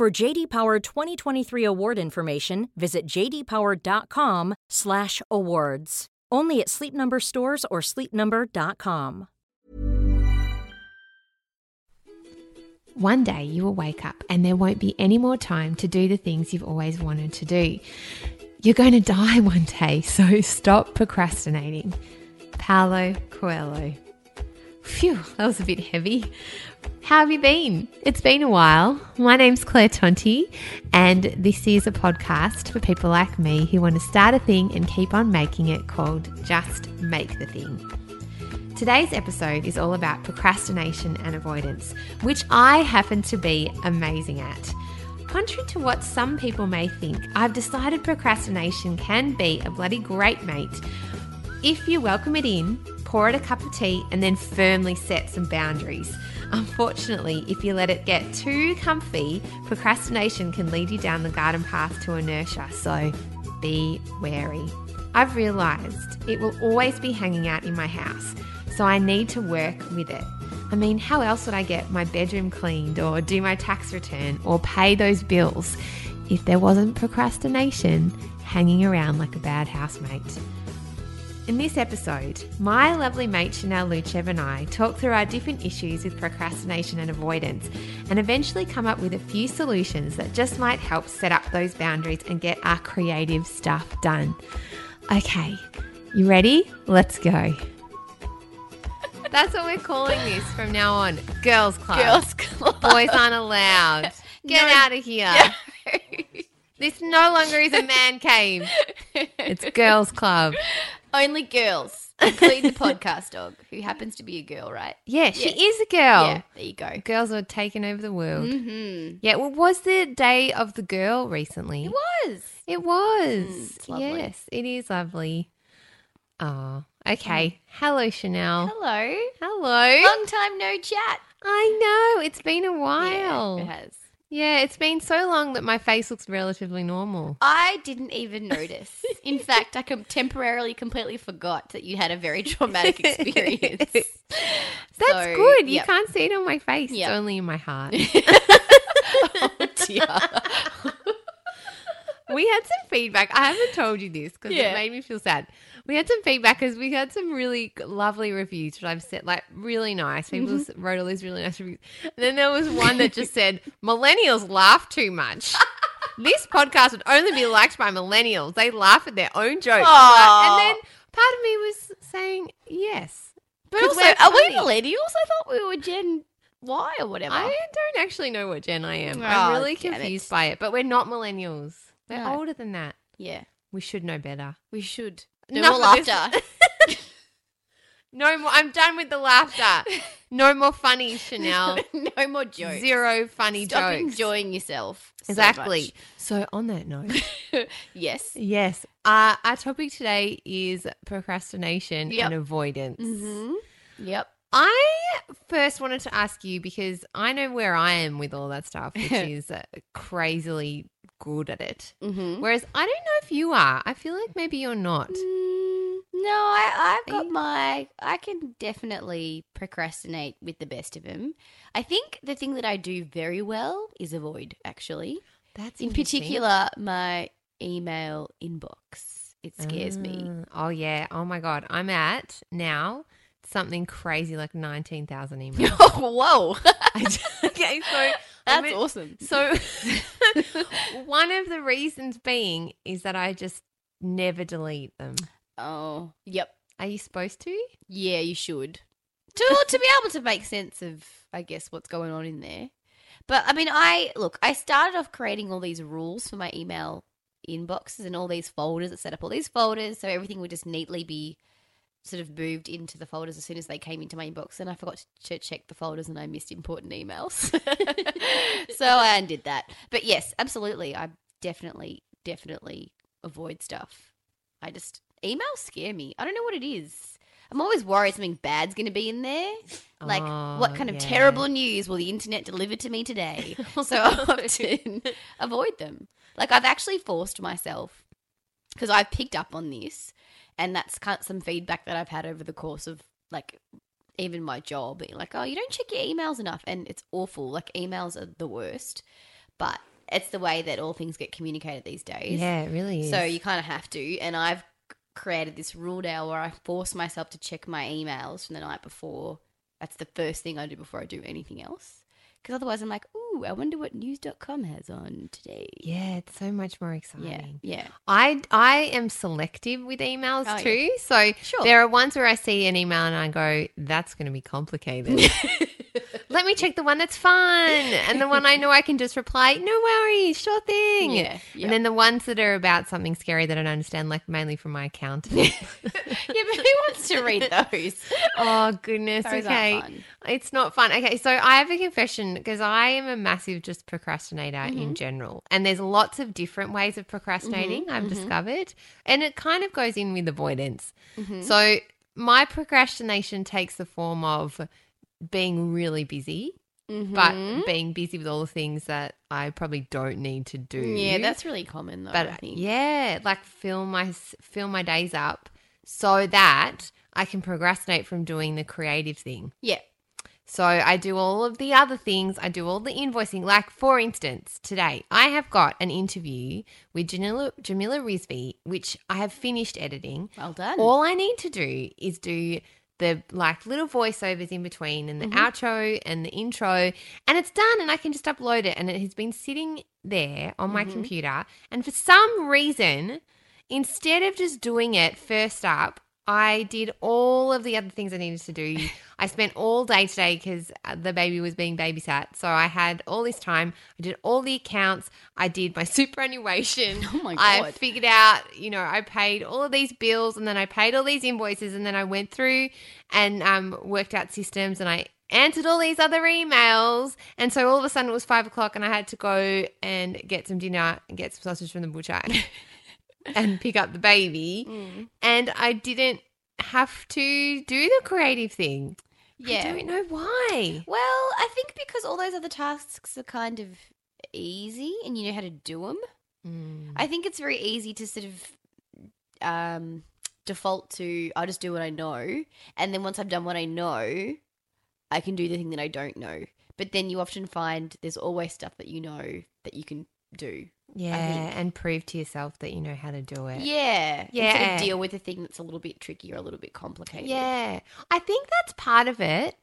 For JD Power 2023 award information, visit jdpower.com/awards. Only at Sleep Number stores or sleepnumber.com. One day you will wake up and there won't be any more time to do the things you've always wanted to do. You're going to die one day, so stop procrastinating. Paulo Coelho. Phew, that was a bit heavy. How have you been? It's been a while. My name's Claire Tonti, and this is a podcast for people like me who want to start a thing and keep on making it called Just Make the Thing. Today's episode is all about procrastination and avoidance, which I happen to be amazing at. Contrary to what some people may think, I've decided procrastination can be a bloody great mate if you welcome it in, pour it a cup of tea, and then firmly set some boundaries. Unfortunately, if you let it get too comfy, procrastination can lead you down the garden path to inertia, so be wary. I've realised it will always be hanging out in my house, so I need to work with it. I mean, how else would I get my bedroom cleaned or do my tax return or pay those bills if there wasn't procrastination hanging around like a bad housemate? In this episode, my lovely mate Chanel Luchev and I talk through our different issues with procrastination and avoidance and eventually come up with a few solutions that just might help set up those boundaries and get our creative stuff done. Okay, you ready? Let's go. That's what we're calling this from now on. Girls Club. Girls Club. Boys aren't allowed. Get No. out of here. This no longer is a man cave. It's Girls Club. Only girls, including the podcast dog, who happens to be a girl, right? Yeah, she Yeah. is a girl. Yeah, there you go. Girls are taking over the world. Mm-hmm. Yeah, well, was the day of the girl recently? It was. It was. Mm, it's lovely. Yes, it is lovely. Oh, okay. Hello, Chanel. Hello. Hello. Long time no chat. I know it's been a while. Yeah, it has. Yeah, it's been so long that my face looks relatively normal. I didn't even notice. In fact, I com- temporarily completely forgot that you had a very traumatic experience. That's So, good. You yep. can't see it on my face. Yep. It's only in my heart. oh dear. we had some feedback. I haven't told you this because Yeah. it made me feel sad. We had some feedback because we had some really lovely reviews, which I've said like really nice. People Mm-hmm. wrote all these really nice reviews. And then there was one that just said, Millennials laugh too much. this podcast would only be liked by millennials. They laugh at their own jokes. Aw. And then part of me was saying, yes. But also, are we millennials? I thought we were Gen Y or whatever. I don't actually know what gen I am. Oh, I'm really confused it. by it, but we're not millennials. We're No. older than that. yeah, We should know better. we should. No Enough more laughter. No more. I'm done with the laughter. No more funny, Chanel. no more jokes. Zero funny Stop jokes. enjoying yourself. so exactly. So, on that note, yes. yes, uh, our topic today is procrastination Yep. and avoidance. Mm-hmm. Yep. I first wanted to ask you because I know where I am with all that stuff, which is uh, crazily good at it. Mm-hmm. Whereas I don't know if you are. I feel like maybe you're not. Mm, no, I, I've got you- my. I can definitely procrastinate with the best of them. I think the thing that I do very well is avoid. Actually, That's in particular, my email inbox. It scares me. Ah, Oh yeah. Oh my god. I'm at now something crazy like nineteen thousand emails. Whoa, I j- okay, so that's awesome. So one of the reasons being is that I just never delete them. Oh, yep. Are you supposed to? Yeah, you should. To to be able to make sense of, I guess, what's going on in there. But I mean, I look. I started off creating all these rules for my email inboxes and all these folders that set up all these folders, so everything would just neatly be sort of moved into the folders as soon as they came into my inbox, and I forgot to check the folders, and I missed important emails. so I undid that. But yes, absolutely, I definitely, definitely avoid stuff. I just emails scare me. I don't know what it is. I'm always worried something bad's going to be in there. Like, what Oh, kind of yeah. terrible news will the internet deliver to me today? so I often avoid them. Like, I've actually forced myself because I've picked up on this, and that's kind of some feedback that I've had over the course of like even my job. being Like, oh, you don't check your emails enough, and it's awful. Like, emails are the worst, but it's the way that all things get communicated these days. Yeah, it really is. So you kind of have to. And I've created this rule now where I force myself to check my emails from the night before. That's the first thing I do before I do anything else. Because otherwise, I'm like, ooh, I wonder what news.com has on today. yeah, it's so much more exciting. Yeah. yeah. I I am selective with emails Oh, yeah. too. So Sure. there are ones where I see an email and I go, "That's going to be complicated." Let me check the one that's fun and the one I know I can just reply, "No worries, sure thing." Yeah. And then the ones that are about something scary that I don't understand, like mainly from my account. yeah, but who wants to read those? oh goodness. Those okay. It's not fun. Okay, so I have a confession because I am a massive just procrastinator Mm-hmm. in general. And there's lots of different ways of procrastinating, Mm-hmm. I've discovered. And it kind of goes in with avoidance. Mm-hmm. So my procrastination takes the form of being really busy, Mm-hmm. but being busy with all the things that I probably don't need to do. Yeah, that's really common though. but yeah, like fill my fill my days up so that I can procrastinate from doing the creative thing. Yeah. So I do all of the other things. I do all the invoicing. Like for instance, today I have got an interview with Jamila, Jamila Rizvi, which I have finished editing. Well done. All I need to do is do the like little voiceovers in between and the mm-hmm. outro and the intro and it's done and I can just upload it and it has been sitting there on my mm-hmm. computer and for some reason instead of just doing it first up I did all of the other things I needed to do. I spent all day today because the baby was being babysat. So I had all this time. I did all the accounts. I did my superannuation. Oh my I figured out, you know, I paid all of these bills and then I paid all these invoices and then I went through and um, worked out systems and I answered all these other emails. And so all of a sudden it was five o'clock and I had to go and get some dinner and get some sausage from the butcher and pick up the baby. Mm. And I didn't have to do the creative thing. yeah. I don't know why. Well, I think because all those other tasks are kind of easy and you know how to do them. Mm. I think it's very easy to sort of um, default to I'll just do what I know, and then once I've done what I know, I can do the thing that I don't know. But then you often find there's always stuff that you know that you can do. Yeah, and prove to yourself that you know how to do it. Yeah, Yeah. of deal with a thing that's a little bit tricky or a little bit complicated. Yeah, I think that's part of it.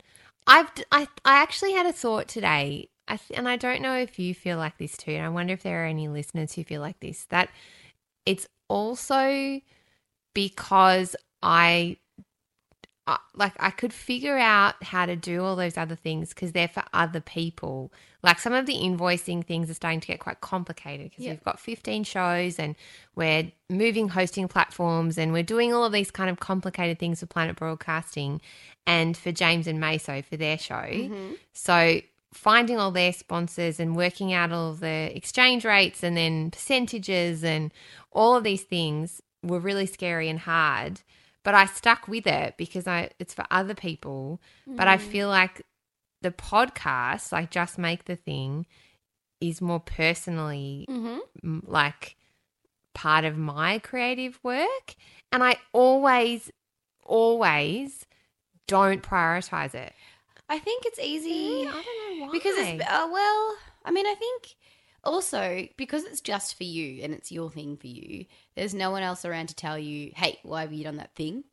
I've I I actually had a thought today, I th- and I don't know if you feel like this too. And I wonder if there are any listeners who feel like this. That it's also because I. I- Like I could figure out how to do all those other things because they're for other people. Like some of the invoicing things are starting to get quite complicated because Yeah. we've got 15 shows and we're moving hosting platforms and we're doing all of these kind of complicated things for Planet Broadcasting and for James and Meso for their show. Mm-hmm. So finding all their sponsors and working out all the exchange rates and then percentages and all of these things were really scary and hard. But I stuck with it because I it's for other people. But I feel like the podcast, like just make the thing, is more personally Mm-hmm. like part of my creative work and i always always don't prioritize it. I think it's easy. i don't know why. because it's uh, well i mean i think also because it's just for you and it's your thing for you there's no one else around to tell you hey why have you done that thing?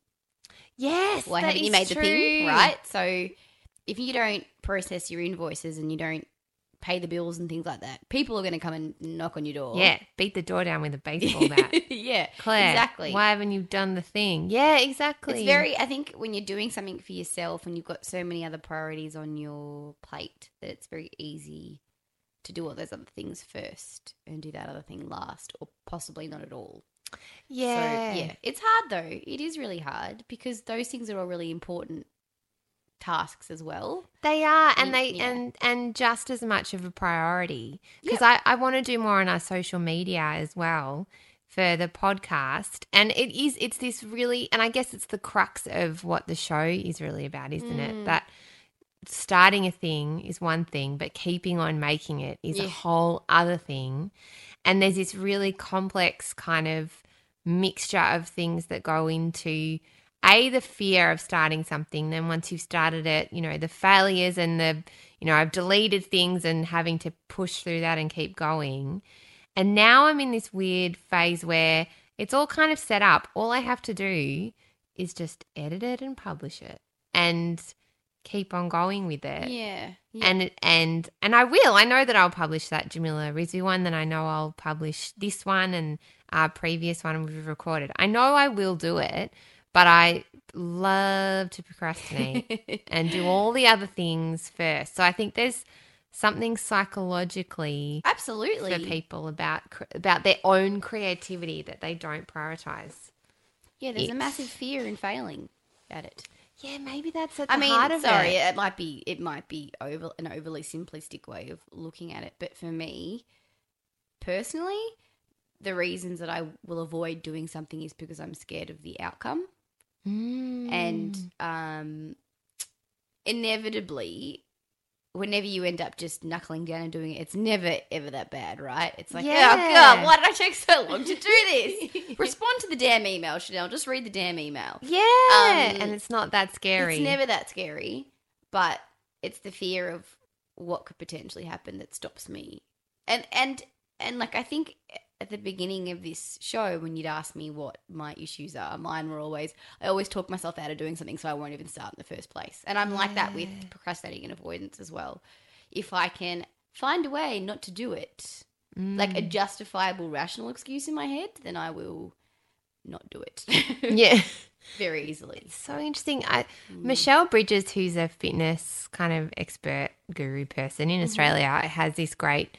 Yes why haven't you made the thing? right? So if you don't process your invoices and you don't pay the bills and things like that people are going to come and knock on your door yeah beat the door down with a baseball bat yeah claire exactly why haven't you done the thing yeah exactly It's very, I think, when you're doing something for yourself and you've got so many other priorities on your plate, that it's very easy to do all those other things first and do that other thing last, or possibly not at all. Yeah. So, yeah, it's hard though. It is really hard because those things are all really important tasks as well. They are, and they yeah. and and just as much of a priority because I I want to do more on our social media as well for the podcast, and it is it's this really, and I guess it's the crux of what the show is really about, isn't Mm. it? That starting a thing is one thing, but keeping on making it is a whole other thing, and there's this really complex kind of mixture of things that go into a the fear of starting something then once you've started it you know the failures and the you know i've deleted things and having to push through that and keep going and now i'm in this weird phase where it's all kind of set up all i have to do is just edit it and publish it and keep on going with it Yeah, yeah. and and and I will. I know that I'll publish that Jamila Rizvi one. Then I know I'll publish this one and our previous one we've recorded. I know I will do it, but I love to procrastinate and do all the other things first. So I think there's something psychologically absolutely. for people about about their own creativity that they don't prioritize. yeah, there's a massive fear in failing at it. Yeah, maybe that's at the I mean, heart of sorry, it. it. might be it might be over an overly simplistic way of looking at it, but for me personally, the reasons that I will avoid doing something is because I'm scared of the outcome, Mm. and um, inevitably. Whenever you end up just knuckling down and doing it, it's never ever that bad, right? It's like, oh Yeah. god, why did I take so long to do this? Respond to the damn email, Chanel. Just read the damn email. yeah, um, and it's not that scary. It's never that scary, but it's the fear of what could potentially happen that stops me. And and and like I think at the beginning of this show when you'd ask me what my issues are, mine were always I always talk myself out of doing something so I won't even start in the first place. And I'm like that with procrastinating and avoidance as well. If I can find a way not to do it, like a Mm. justifiable rational excuse in my head, then I will not do it. yeah. Very easily. So interesting. I, Mm. Michelle Bridges, who's a fitness kind of expert guru person Mm-hmm. in Australia, has this great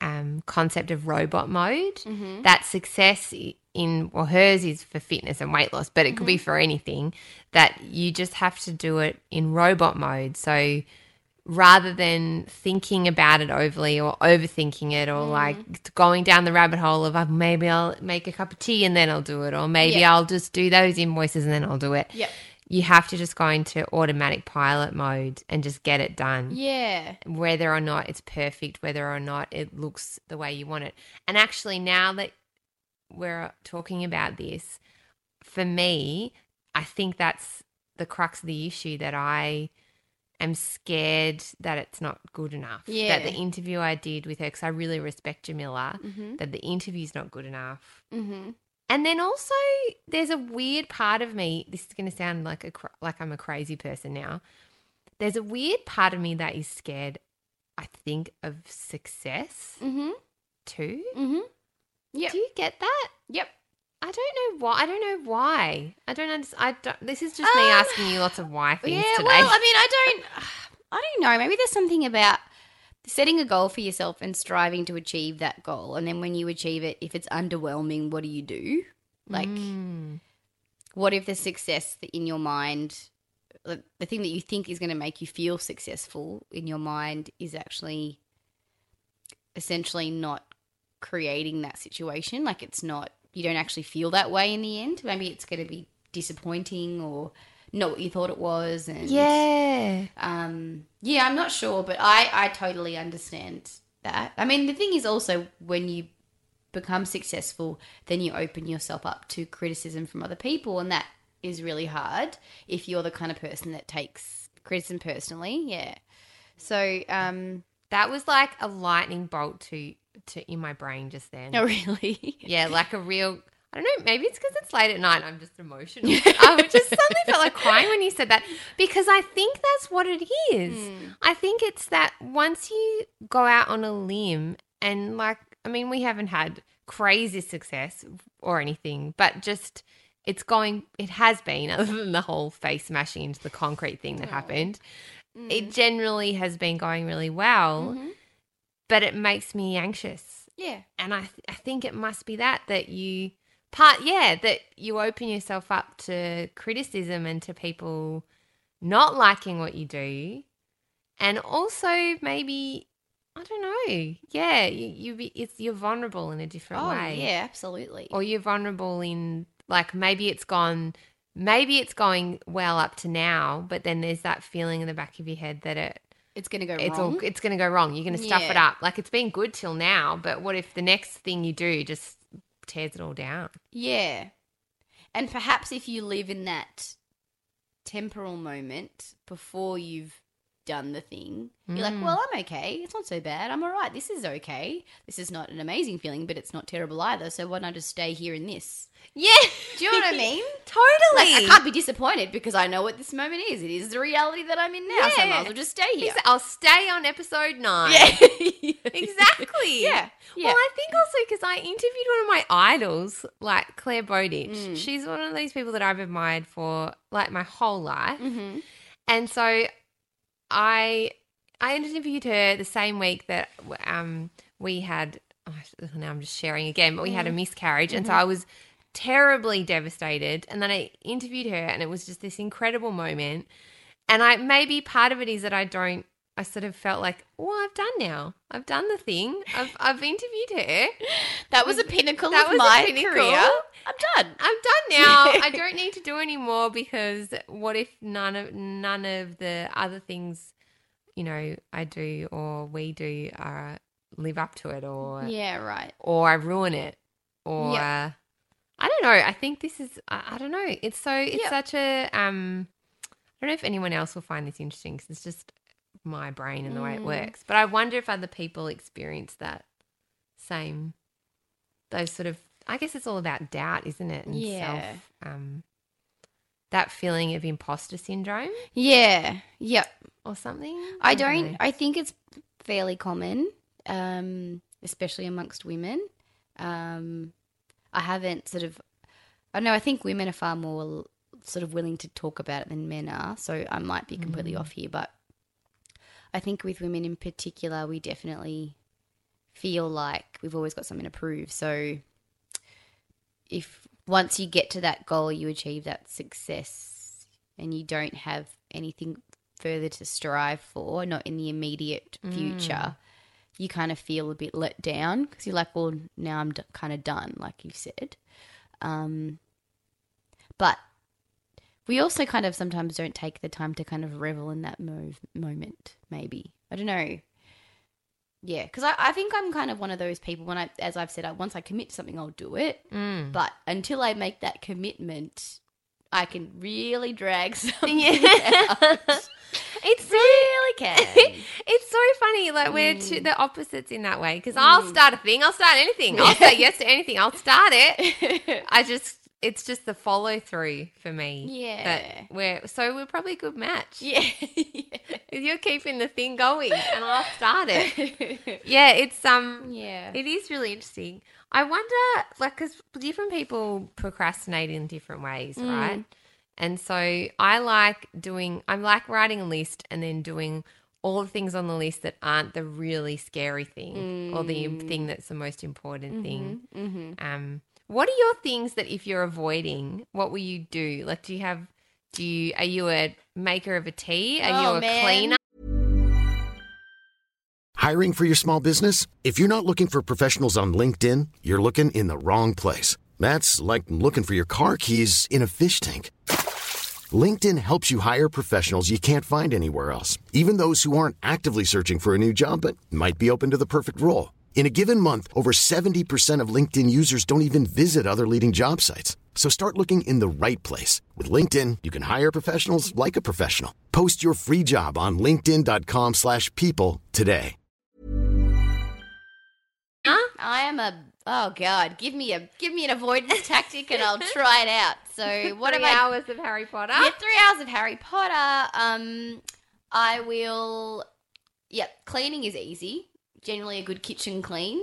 um, concept of robot mode. Mm-hmm. That success in, well, hers is for fitness and weight loss, but it could be Mm-hmm. for anything. That you just have to do it in robot mode. So rather than thinking about it overly or overthinking it or Mm. like going down the rabbit hole of "Oh, maybe I'll make a cup of tea and then I'll do it or maybe Yeah. I'll just do those invoices and then I'll do it. Yep. You have to just go into automatic pilot mode and just get it done. Yeah. Whether or not it's perfect, whether or not it looks the way you want it. And actually now that we're talking about this, for me, I think that's the crux of the issue that I am scared that it's not good enough. Yeah. That the interview I did with her, because I really respect Jamila, Mm-hmm. that the interview's not good enough. Mm-hmm. And then also, there's a weird part of me. This is going to sound like a like I'm a crazy person now. There's a weird part of me that is scared. I think of success Mm-hmm. too. Mm-hmm. Do you get that? Yep. I don't know why. I don't know why. I don't understand. I don't, this is just me Um, asking you lots of why things Yeah. today. Well, I mean, I don't. I don't know. Maybe there's something about setting a goal for yourself and striving to achieve that goal, and then when you achieve it, if it's underwhelming, what do you do? Like, Mm. what if the success in your mind, the the thing that you think is going to make you feel successful in your mind, is actually essentially not creating that situation? Like, it's not. You don't actually feel that way in the end. Maybe it's going to be disappointing or not what you thought it was, and yeah. um, yeah, I'm not sure, but I, I totally understand that. I mean, the thing is also when you become successful, then you open yourself up to criticism from other people, and that is really hard if you're the kind of person that takes criticism personally. Yeah. So, um, That was like a lightning bolt to to in my brain just then. oh, really? Yeah, like a real. I don't know. Maybe it's because it's late at night. and I'm just emotional. I just suddenly felt like crying when you said that because I think that's what it is. I think it's that once you go out on a limb and like, I mean, we haven't had crazy success or anything, but just it's going. It has been other than the whole face smashing into the concrete thing that happened. It generally has been going really well, Mhm. but it makes me anxious Yeah. and I, th- I think it must be that that you part yeah that you open yourself up to criticism and to people not liking what you do. And also maybe i don't know yeah you, you be, it's you're vulnerable in a different Oh, way. yeah, absolutely. or you're vulnerable in like maybe it's gone maybe it's going well up to now but then there's that feeling in the back of your head that it it's going to go it's wrong. all it's going to go wrong. You're going to stuff it up. Like it's been good till now but what if the next thing you do just tears it all down Yeah. And perhaps if you live in that temporal moment before you've done the thing, you're like, Mm. well, I'm okay. It's not so bad. I'm all right. This is okay. This is not an amazing feeling, but it's not terrible either. So why don't just stay here in this? yeah Do you know what I mean? totally Like, I can't be disappointed because I know what this moment is. It is the reality that I'm in now. So I might as well just stay here. I'll stay on episode nine. Yeah. exactly. Yeah. Yeah. Well, I think also because I interviewed one of my idols, like Clare Bowditch. Mm. She's one of these people that I've admired for like my whole life, hmm and so I I interviewed her the same week that um we had. Oh, now I'm just sharing again, but we had a miscarriage, and so I was terribly devastated. And then I interviewed her, and it was just this incredible moment. And I maybe part of it is that I don't. I sort of felt like, well, I've done now. I've done the thing. I've I've interviewed her. That was a pinnacle That of my pinnacle. career. I'm done. I'm done now. I don't need to do anymore because what if none of none of the other things, you know, I do or we do are live up to it or Yeah, right. or I ruin it or Yeah. I don't know. I think this is I, I don't know. It's so it's Yeah. such a um I don't know if anyone else will find this interesting because it's just my brain and the way it Mm. works. But I wonder if other people experience that same those sort of I guess it's all about doubt, isn't it? And Yeah. self um that feeling of imposter syndrome Yeah. Yep. or something. I don't know. I think it's fairly common, um, especially amongst women. Um, I haven't sort of. I don't know. I think women are far more sort of willing to talk about it than men are. So I might be completely off here, but I think with women in particular, we definitely feel like we've always got something to prove. So if once you get to that goal, you achieve that success, and you don't have anything further to strive for, not in the immediate future, you kind of feel a bit let down because you're like, well, now I'm d- kind of done, like you said. Um, but we also kind of sometimes don't take the time to kind of revel in that move, moment, maybe. I don't know. Yeah, because I, I think I'm kind of one of those people when I, as I've said, I, once I commit to something, I'll do it. Mm. But until I make that commitment, I can really drag something Yeah. out. It's so really can. it's so funny. Like we're two, Mm. the opposites in that way. Because I'll start a thing. I'll start anything. I'll say yes to anything. I'll start it. I just it's just the follow through for me. Yeah. That we're so we're probably a good match. yeah. You're keeping the thing going, and I'll start it. Yeah, it's um. yeah. It is really interesting. I wonder, like, because different people procrastinate in different ways, Mm. right? And so I like doing, I'm like writing a list and then doing all the things on the list that aren't the really scary thing or the Mm. thing that's the most important thing. Mm-hmm. Um, what are your things that if you're avoiding, what will you do? Like, do you have, do you, are you a maker of a tea? Are Oh, you a man. cleaner? Hiring for your small business? If you're not looking for professionals on LinkedIn, you're looking in the wrong place. That's like looking for your car keys in a fish tank. LinkedIn helps you hire professionals you can't find anywhere else, even those who aren't actively searching for a new job but might be open to the perfect role. In a given month, over 70% of LinkedIn users don't even visit other leading job sites. So start looking in the right place. With LinkedIn, you can hire professionals like a professional. Post your free job on linkedin.com/people slash people today. Huh? I am a oh god, give me a give me an avoidance tactic and I'll try it out. So what Three am I hours of Harry Potter? Yeah, three hours of Harry Potter. Um, I will. Yep, cleaning is easy. Generally, a good kitchen clean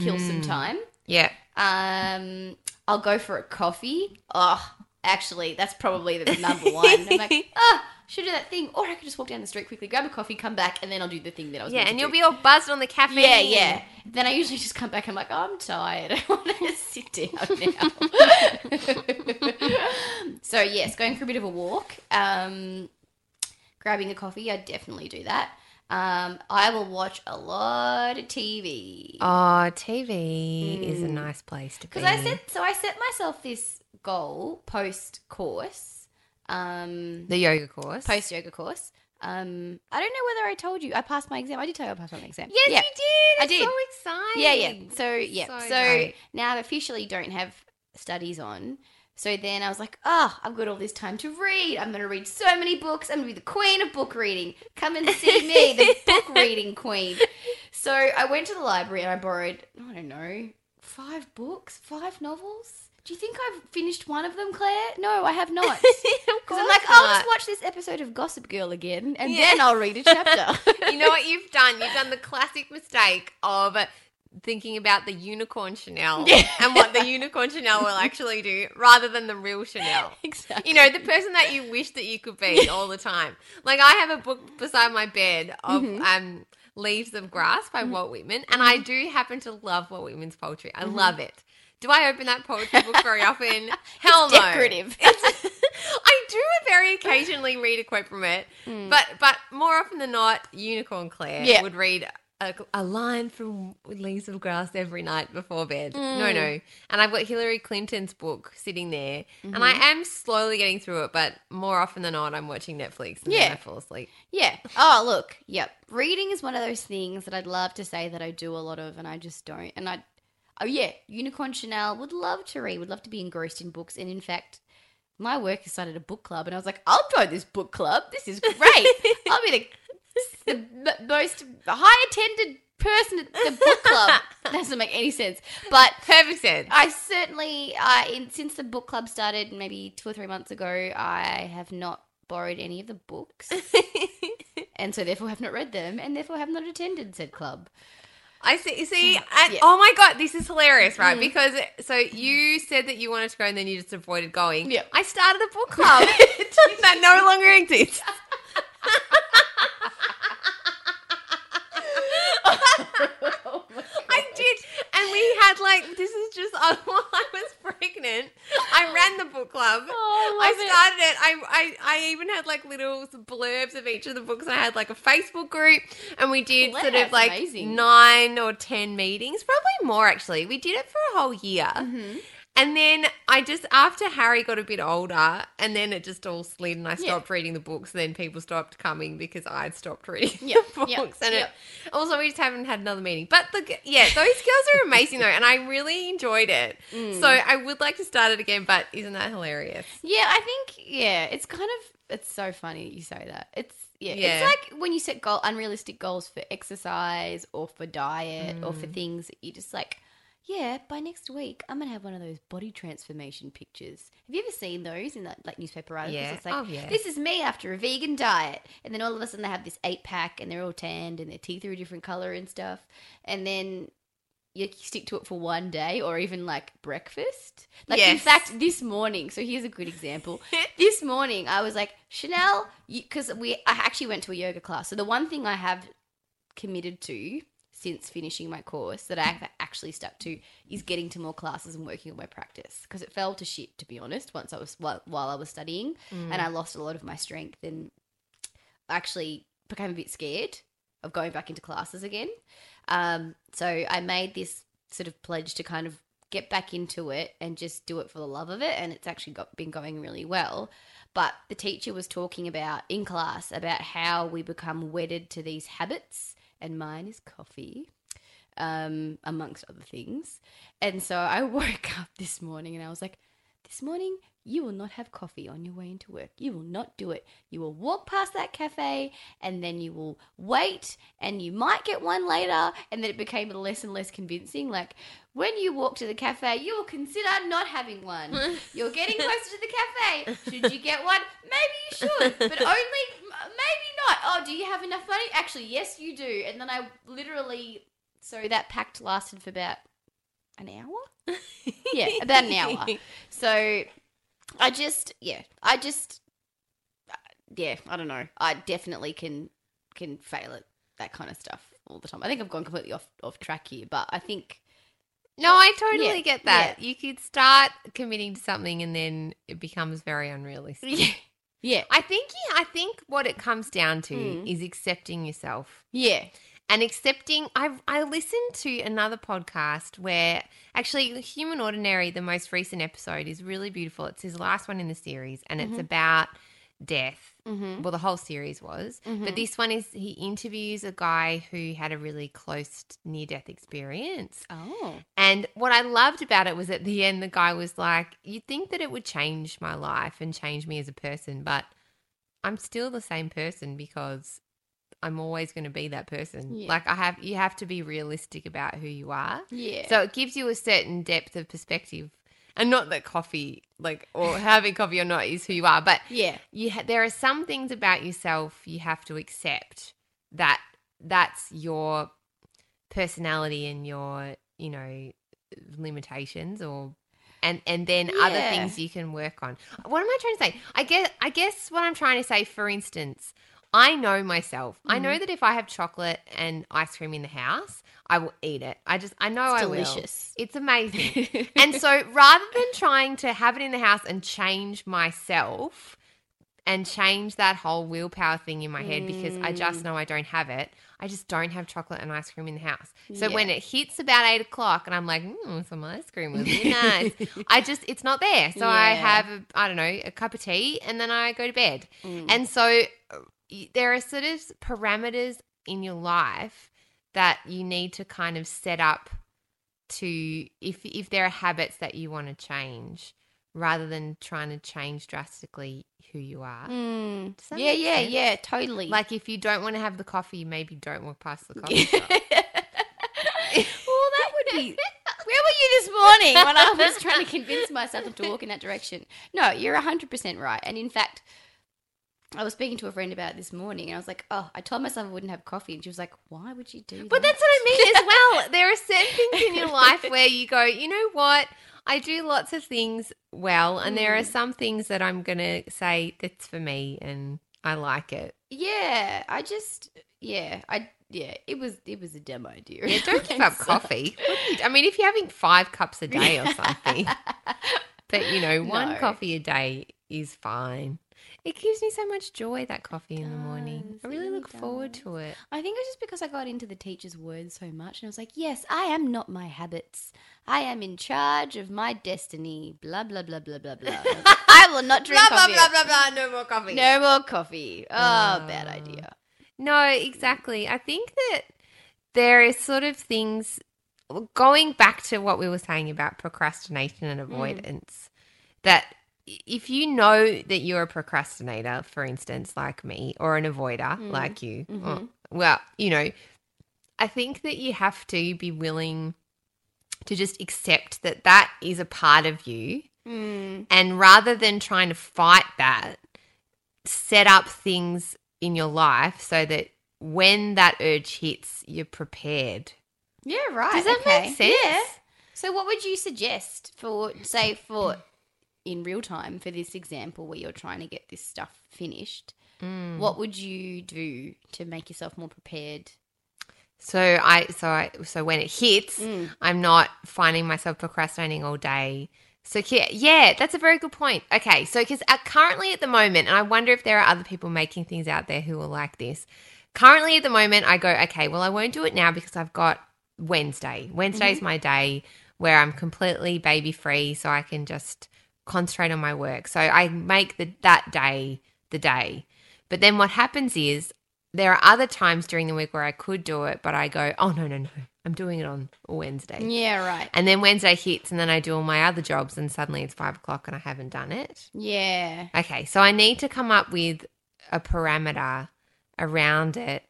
kills some time. Yeah. Um, I'll go for a coffee. Oh, actually, that's probably the number one. I'm like, ah, should do that thing, or I could just walk down the street quickly, grab a coffee, come back, and then I'll do the thing that I was. Yeah, and you'll do. be all buzzed on the caffeine. Yeah, yeah. Then I usually just come back. I'm like, oh, I'm tired. I want to sit down now. so yes, going for a bit of a walk, um, grabbing a coffee. I definitely do that. Um, I will watch a lot of TV Oh, TV is a nice place to be. because I said So I set myself this goal post course, um, the yoga course. post yoga course. Um, I don't know whether I told you I passed my exam. I did tell you I passed my exam. Yes, Yeah. you did. I It's did. So exciting. Yeah, yeah. So yeah, So so, now I officially don't have studies on. So then I was like, oh, I've got all this time to read. I'm going to read so many books. I'm going to be the queen of book reading. Come and see me, the book reading queen. So I went to the library and I borrowed, I don't know, five books, five novels. Do you think I've finished one of them, Claire? No, I have not. Because I'm like, I'll just watch this episode of Gossip Girl again, and Yeah. then I'll read a chapter. you know what you've done? You've done the classic mistake of thinking about the unicorn Chanel Yeah. and what the unicorn Chanel will actually do rather than the real Chanel. exactly. You know, the person that you wish that you could be all the time. Like I have a book beside my bed of Mm-hmm. um Leaves of Grass by Walt Whitman, and I do happen to love Walt Whitman's poetry. I love it. Do I open that poetry book very often? Hell no. decorative. It's, I do very occasionally read a quote from it, but but more often than not, Unicorn Claire Yeah. would read a, a line from Leaves of Grass every night before bed. No, Mm. no. And I've got Hillary Clinton's book sitting there, and Mm-hmm. I am slowly getting through it, but more often than not, I'm watching Netflix and Yeah. then I fall asleep. Yeah. Oh, look. Yep. Reading is one of those things that I'd love to say that I do a lot of, and I just don't. And I, oh yeah, Unicorn Chanel would love to read. Would love to be engrossed in books. And in fact, my work started a book club, and I was like, I'll join this book club. This is great. I'll be the, the m- most high attended person at the book club. that doesn't make any sense, but. Perfect sense. I certainly, uh, in, since the book club started maybe two or three months ago, I have not borrowed any of the books and so therefore have not read them, and therefore have not attended said club. I see. See, and Yeah. Mm. oh my god, this is hilarious, right? Because so you said that you wanted to go, and then you just avoided going. Yeah. I started a book club that no longer exists. I did, and we had like this is just uh, while I was pregnant. I ran the book club. Oh, I love it. started it. I, I I even had like little blurbs of each of the books. I had like a Facebook group, and we did sort of like amazing. nine or ten meetings, probably more actually. We did it for a whole year. Mm-hmm. And then I just after Harry got a bit older, and then it just all slid, and I Yeah. stopped reading the books. and Then people stopped coming because I'd stopped reading Yep, the books, yep, and yep. it also we just haven't had another meeting. But the yeah, those girls are amazing though, and I really enjoyed it. Mm. So I would like to start it again. But isn't that hilarious? Yeah, I think yeah, it's kind of it's so funny that you say that. It's yeah, Yeah. it's like when you set goal unrealistic goals for exercise or for diet or for Mm. things that you just like. Yeah, by next week I'm gonna have one of those body transformation pictures. Have you ever seen those in like, like newspaper articles? Yeah. It's like Oh, yeah. this is me after a vegan diet, and then all of a sudden they have this eight pack and they're all tanned and their teeth are a different color and stuff, and then you stick to it for one day or even like breakfast. Like in fact, this morning. So here's a good example. this morning, I was like Chanel, because we I actually went to a yoga class. So the one thing I have committed to since finishing my course that I've actually stuck to is getting to more classes and working on my practice because it fell to shit to be honest once I was while, while I was studying and I lost a lot of my strength and actually became a bit scared of going back into classes again. Um, so I made this sort of pledge to kind of get back into it and just do it for the love of it, and it's actually got been going really well. But the teacher was talking about in class about how we become wedded to these habits, and mine is coffee, um, amongst other things. And so I woke up this morning and I was like, this morning you will not have coffee on your way into work. You will not do it. You will walk past that cafe and then you will wait and you might get one later. And then it became less and less convincing. Like when you walk to the cafe, you will consider not having one. You're getting closer to the cafe. Should you get one? Maybe you should, but only Uh, maybe not. Oh, do you have enough money? Actually, yes, you do. And then I literally, so that pact lasted for about an hour. Yeah, about an hour. So I just, yeah, I just, uh, yeah, I don't know. I definitely can can fail at that kind of stuff all the time. I think I've gone completely off off track here, but I think No, I totally Yeah, get that. You could start committing to something and then it becomes very unrealistic. yeah, yeah, I think yeah, I think what it comes down to Mm. is accepting yourself. yeah. and accepting I I listened to another podcast where actually Human Ordinary the most recent episode is really beautiful. It's his last one in the series and it's about death. Mm-hmm. Well, the whole series was, but this one is he interviews a guy who had a really close near death experience. Oh, And what I loved about it was at the end, the guy was like, You'd think that it would change my life and change me as a person, but I'm still the same person because I'm always going to be that person. Yeah. Like, I have, you have to be realistic about who you are. yeah. So it gives you a certain depth of perspective. And not that coffee, like, or having coffee or not is who you are, but yeah, you ha- there are some things about yourself you have to accept that that's your personality and your you know limitations or and and then other things you can work on. What am i trying to say? I guess i guess what i'm trying to say for instance i know myself i Mm-hmm. know that if i have chocolate and ice cream in the house i will eat it i just i know It's i delicious. will it's amazing and so rather than trying to have it in the house and change myself and change that whole willpower thing in my head because I Mm. just know I don't have it, I just don't have chocolate and ice cream in the house. So Yeah. when it hits about eight o'clock and I'm like, mm, some ice cream would be nice, I just, it's not there. So I Yeah. have, a, I don't know, a cup of tea and then I go to bed. Mm. And so there are sort of parameters in your life that you need to kind of set up to if if there are habits that you want to change rather than trying to change drastically who you are. Mm. Yeah, yeah, sense? yeah, totally. Like if you don't want to have the coffee, maybe don't walk past the coffee well, that would be. Where were you this morning when I was trying to convince myself to walk in that direction? No, you're 100% right. And in fact, I was speaking to a friend about this morning and I was like, oh, I told myself I wouldn't have coffee. And she was like, why would you do that? But that's what I mean as well. There are certain things in your life where you go, you know what? I do lots of things well, and there are mm. some things that I'm going to say that's for me and I like it. Yeah, I just, yeah, I, yeah, it was, it was a dumb idea. Yeah, don't give up coffee. Do you- I mean, if you're having five cups a day or something, but you know, one No. coffee a day is fine. It gives me so much joy that coffee in the morning. does, I really look forward to it. I think it's just because I got into the teacher's words so much, and I was like, "Yes, I am not my habits. I am in charge of my destiny." Blah blah blah blah blah blah. I, was like, I will not drink blah, coffee. blah. Blah, blah, blah. No more coffee. No more coffee. Oh, bad Oh. idea. No, exactly. I think that there is sort of things going back to what we were saying about procrastination and mm. avoidance that if you know that you're a procrastinator, for instance, like me, or an avoider mm. like you, or- well, you know, I think that you have to be willing to just accept that that is a part of you. Mm. And rather than trying to fight that, set up things in your life so that when that urge hits, you're prepared. Yeah, right. Does that okay. make sense? Yeah. So, what would you suggest for, say, for in real time for this example where you're trying to get this stuff finished? Mm. What would you do to make yourself more prepared? So I so I so when it hits, mm. I'm not finding myself procrastinating all day. So yeah, yeah, that's a very good point. Okay, so because uh, currently at the moment, and I wonder if there are other people making things out there who are like this. Currently at the moment, I go, okay, well, I won't do it now because I've got Wednesday. Wednesday is mm-hmm. my day where I'm completely baby free, so I can just concentrate on my work. So I make the that day the day. But then what happens is there are other times during the week where I could do it, but I go, oh no, no, no, I'm doing it on Wednesday. Yeah, right. And then Wednesday hits, and then I do all my other jobs, and suddenly it's five o'clock and I haven't done it. Yeah. Okay, so I need to come up with a parameter around it.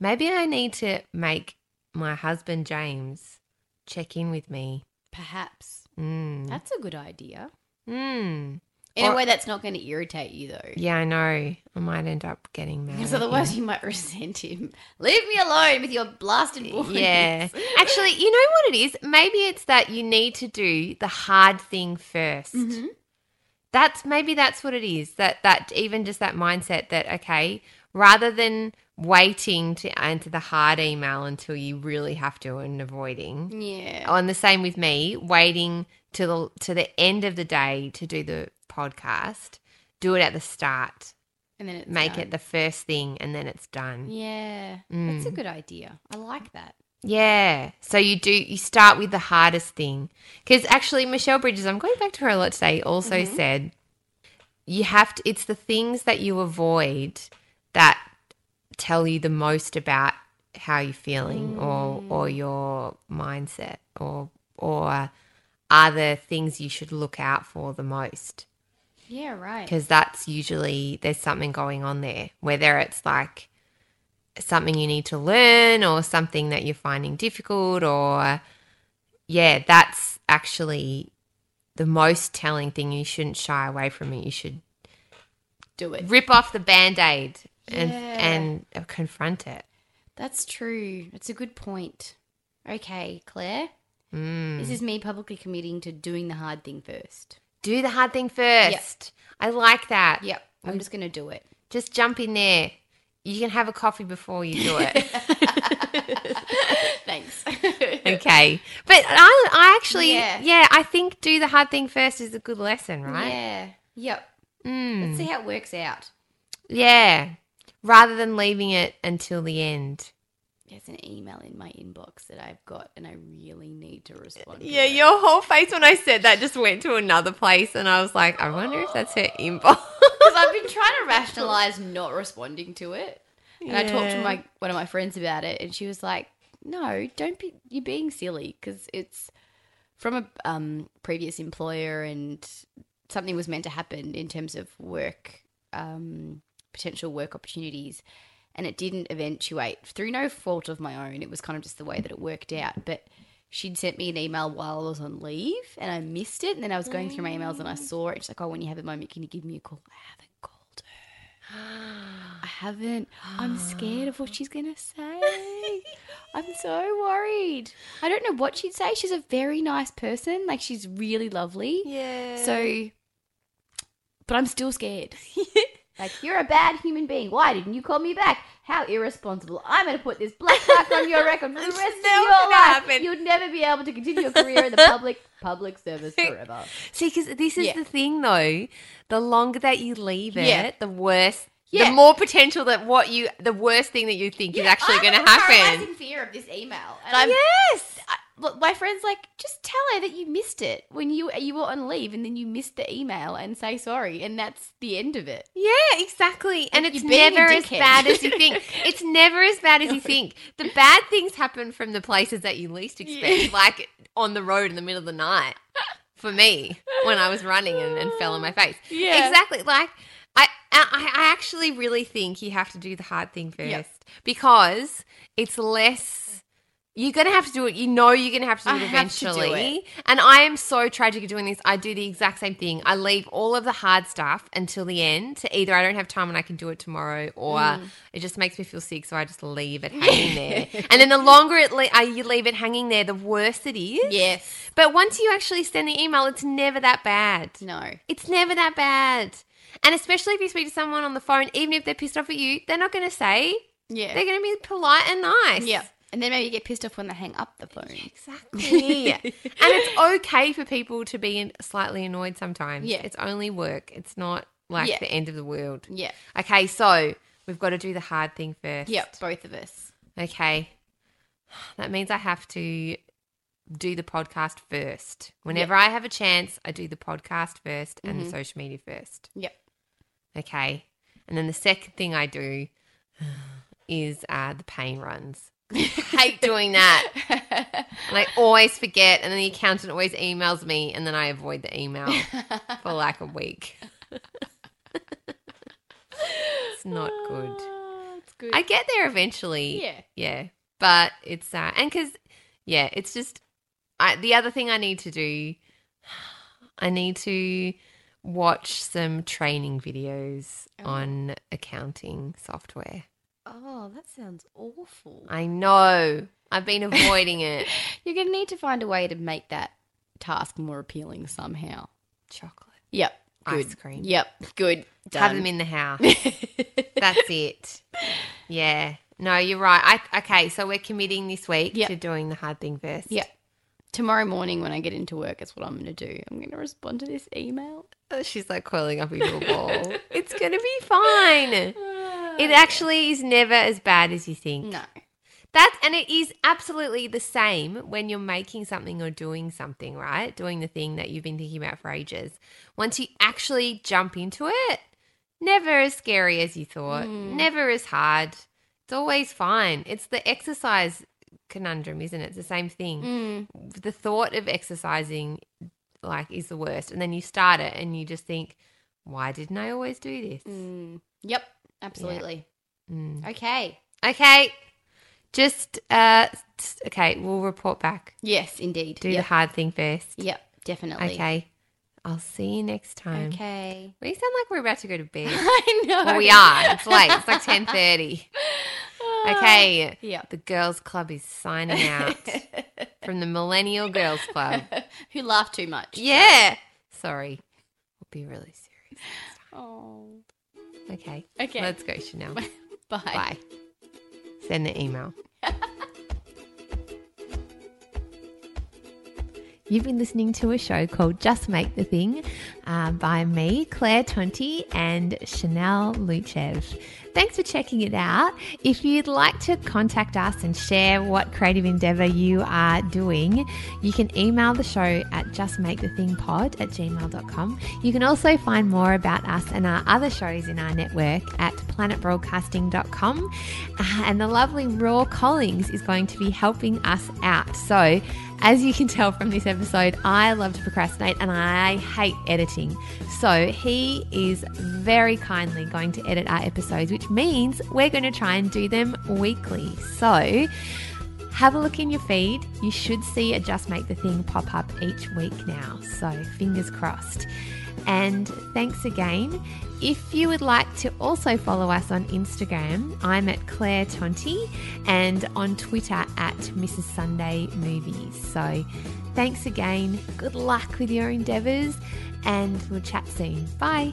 Maybe I need to make my husband James check in with me. Perhaps. Mm. That's a good idea. Mm. In Or- a way that's not going to irritate you, though. Yeah, I know. I might end up getting mad. Because otherwise, you might resent him. Leave me alone with your blasted warnings. Yeah. Actually, you know what it is? Maybe it's that you need to do the hard thing 1st Mm-hmm. that's maybe that's what it is. That that even just that mindset that okay, rather than waiting to answer the hard email until you really have to and avoiding. Yeah. On the same with me, waiting to the to the end of the day to do the podcast. Do it at the start. And then it's Make done. it the first thing and then it's done. Yeah. That's a Mm. good idea. I like that. Yeah. So you do you start with the hardest thing. Cuz actually Michelle Bridges, I'm going back to her a lot today, also said you have to it's the things that you avoid that tell you the most about how you're feeling or mm. or your mindset or or are the things you should look out for the most Yeah, right. because that's usually there's something going on there whether it's like something you need to learn or something that you're finding difficult or yeah that's actually the most telling thing you shouldn't shy away from it you should Do it. rip off the band-aid and Yeah. and confront it That's true. It's a good point. Okay, Claire. Mm. This is me publicly committing to doing the hard thing first. do the hard thing first i like that Yep. I'm just going to do it. just jump in there you can have a coffee before you do it Thanks. Okay. But I, I actually, Yeah. yeah. I think do the hard thing first is a good lesson, right? Yeah. Yep. Mm. Let's see how it works out. Yeah. Rather than leaving it until the end. There's an email in my inbox that I've got, and I really need to respond. to Yeah, it. your whole face when I said that just went to another place, and I was like, I wonder if that's her inbox. because I've been trying to rationalize not responding to it. And I talked to my one of my friends about it, and she was like, "No, don't be. You're being silly because it's from a um, previous employer, and something was meant to happen in terms of work, um, potential work opportunities, and it didn't eventuate through no fault of my own. It was kind of just the way that it worked out, but." She'd sent me an email while I was on leave and I missed it. And then I was going through my emails and I mm. saw it. She's like, Oh, when you have a moment, can you give me a call? I haven't called her. I haven't. I'm scared of what she's going to say. I'm so worried. I don't know what she'd say. She's a very nice person. Like, she's really lovely. yeah. So, but I'm still scared. like, you're a bad human being. Why didn't you call me back? How irresponsible. I'm going to put this black mark on your record for the rest of your life. happen. You'd never be able to continue your career in the public public service forever. See, because this is Yeah. the thing, though. The longer that you leave it, Yeah. the worse. Yeah. The more potential that what you, the worst thing that you think is actually going to happen. paralyzing fear of this email, and I'm yes. I, my friend's like, just tell her that you missed it when you you were on leave, and then you missed the email, and say sorry, and that's the end of it. Yeah, exactly. And it's You're never as bad as you think. It's never as bad as you think. The bad things happen from the places that you least expect, like on the road in the middle of the night. For me, when I was running and, and fell on my face. Yeah. Exactly. Like I, I I actually really think you have to do the hard thing first Yep. because it's less you're gonna have to do it. You know you're gonna have to do I it have to do eventually. it. And I am so tragic at doing this. I do the exact same thing. I leave all of the hard stuff until the end. To either I don't have time and I can do it tomorrow, or Mm. it just makes me feel sick, so I just leave it hanging there. And then the longer it le- uh, you leave it hanging there, the worse it is. Yes. But once you actually send the email, it's never that bad. No. It's never that bad. And especially if you speak to someone on the phone, even if they're pissed off at you, they're not going to say. Yeah. They're going to be polite and nice. yeah. And then maybe you get pissed off when they hang up the phone. Exactly. and it's okay for people to be slightly annoyed sometimes. Yeah. It's only work. It's not like Yeah. the end of the world. Yeah. Okay, so we've got to do the hard thing first. Yep. Both of us. Okay. That means I have to do the podcast first. Whenever I have a chance, I do the podcast first and Mm-hmm. the social media first. Yep. Okay. And then the second thing I do is uh, the pain runs. I hate doing that. And I always forget. And then the accountant always emails me, and then I avoid the email for like a week. it's not good. It's good. I get there eventually. Yeah. Yeah. But it's, uh, and because, yeah, it's just, I, the other thing I need to do, I need to watch some training videos Oh. on accounting software. Oh, that sounds awful. I know. I've been avoiding it. You're going to need to find a way to make that task more appealing somehow. Chocolate. Yep. Good. ice cream. Yep. Good. Done. Have them in the house. That's it. Yeah. No, you're right. I, okay, so we're committing this week Yep. to doing the hard thing first. Yep. Tomorrow morning when I get into work, that's what I'm going to do. I'm going to respond to this email. Oh, She's like coiling up into a ball. it's going to be fine. It actually is never as bad as you think. No. That's and it is absolutely the same when you're making something or doing something, right? Doing the thing that you've been thinking about for ages. Once you actually jump into it, never as scary as you thought, never as hard. It's always fine. It's the exercise conundrum, isn't it? It's the same thing. The thought of exercising like is the worst. And then you start it and you just think, why didn't I always do this? Mm. Yep. Absolutely. Mm. Okay. Okay. Just uh okay, we'll report back. Yes, indeed. Do yep. the hard thing first. Yep. Definitely. Okay. I'll see you next time. Okay. We sound like we're about to go to bed. I know. well, we are. It's late. It's like ten thirty. Okay. Yep. The girls' club is signing out from the Millennial Girls Club. Who laugh too much. Yeah. Sorry. We'll be really serious. Oh. Okay. Okay. Let's go, Chanel. Bye. Bye. Send the email. You've been listening to a show called Just Make the Thing uh, by me, Claire Tonti, and Chanel Luchev. Thanks for checking it out. If you'd like to contact us and share what creative endeavor you are doing, you can email the show at justmakethethingpod at gmail.com. You can also find more about us and our other shows in our network at planetbroadcasting.com. And the lovely Raw Collings is going to be helping us out. So, as you can tell from this episode, I love to procrastinate and I hate editing. So, he is very kindly going to edit our episodes, which means we're going to try and do them weekly. So, have a look in your feed. You should see a Just Make the Thing pop up each week now. So, fingers crossed. And thanks again. If you would like to also follow us on Instagram, I'm at Claire Tonti and on Twitter at Mrs. Sunday Movies. So thanks again. Good luck with your endeavours and we'll chat soon. Bye.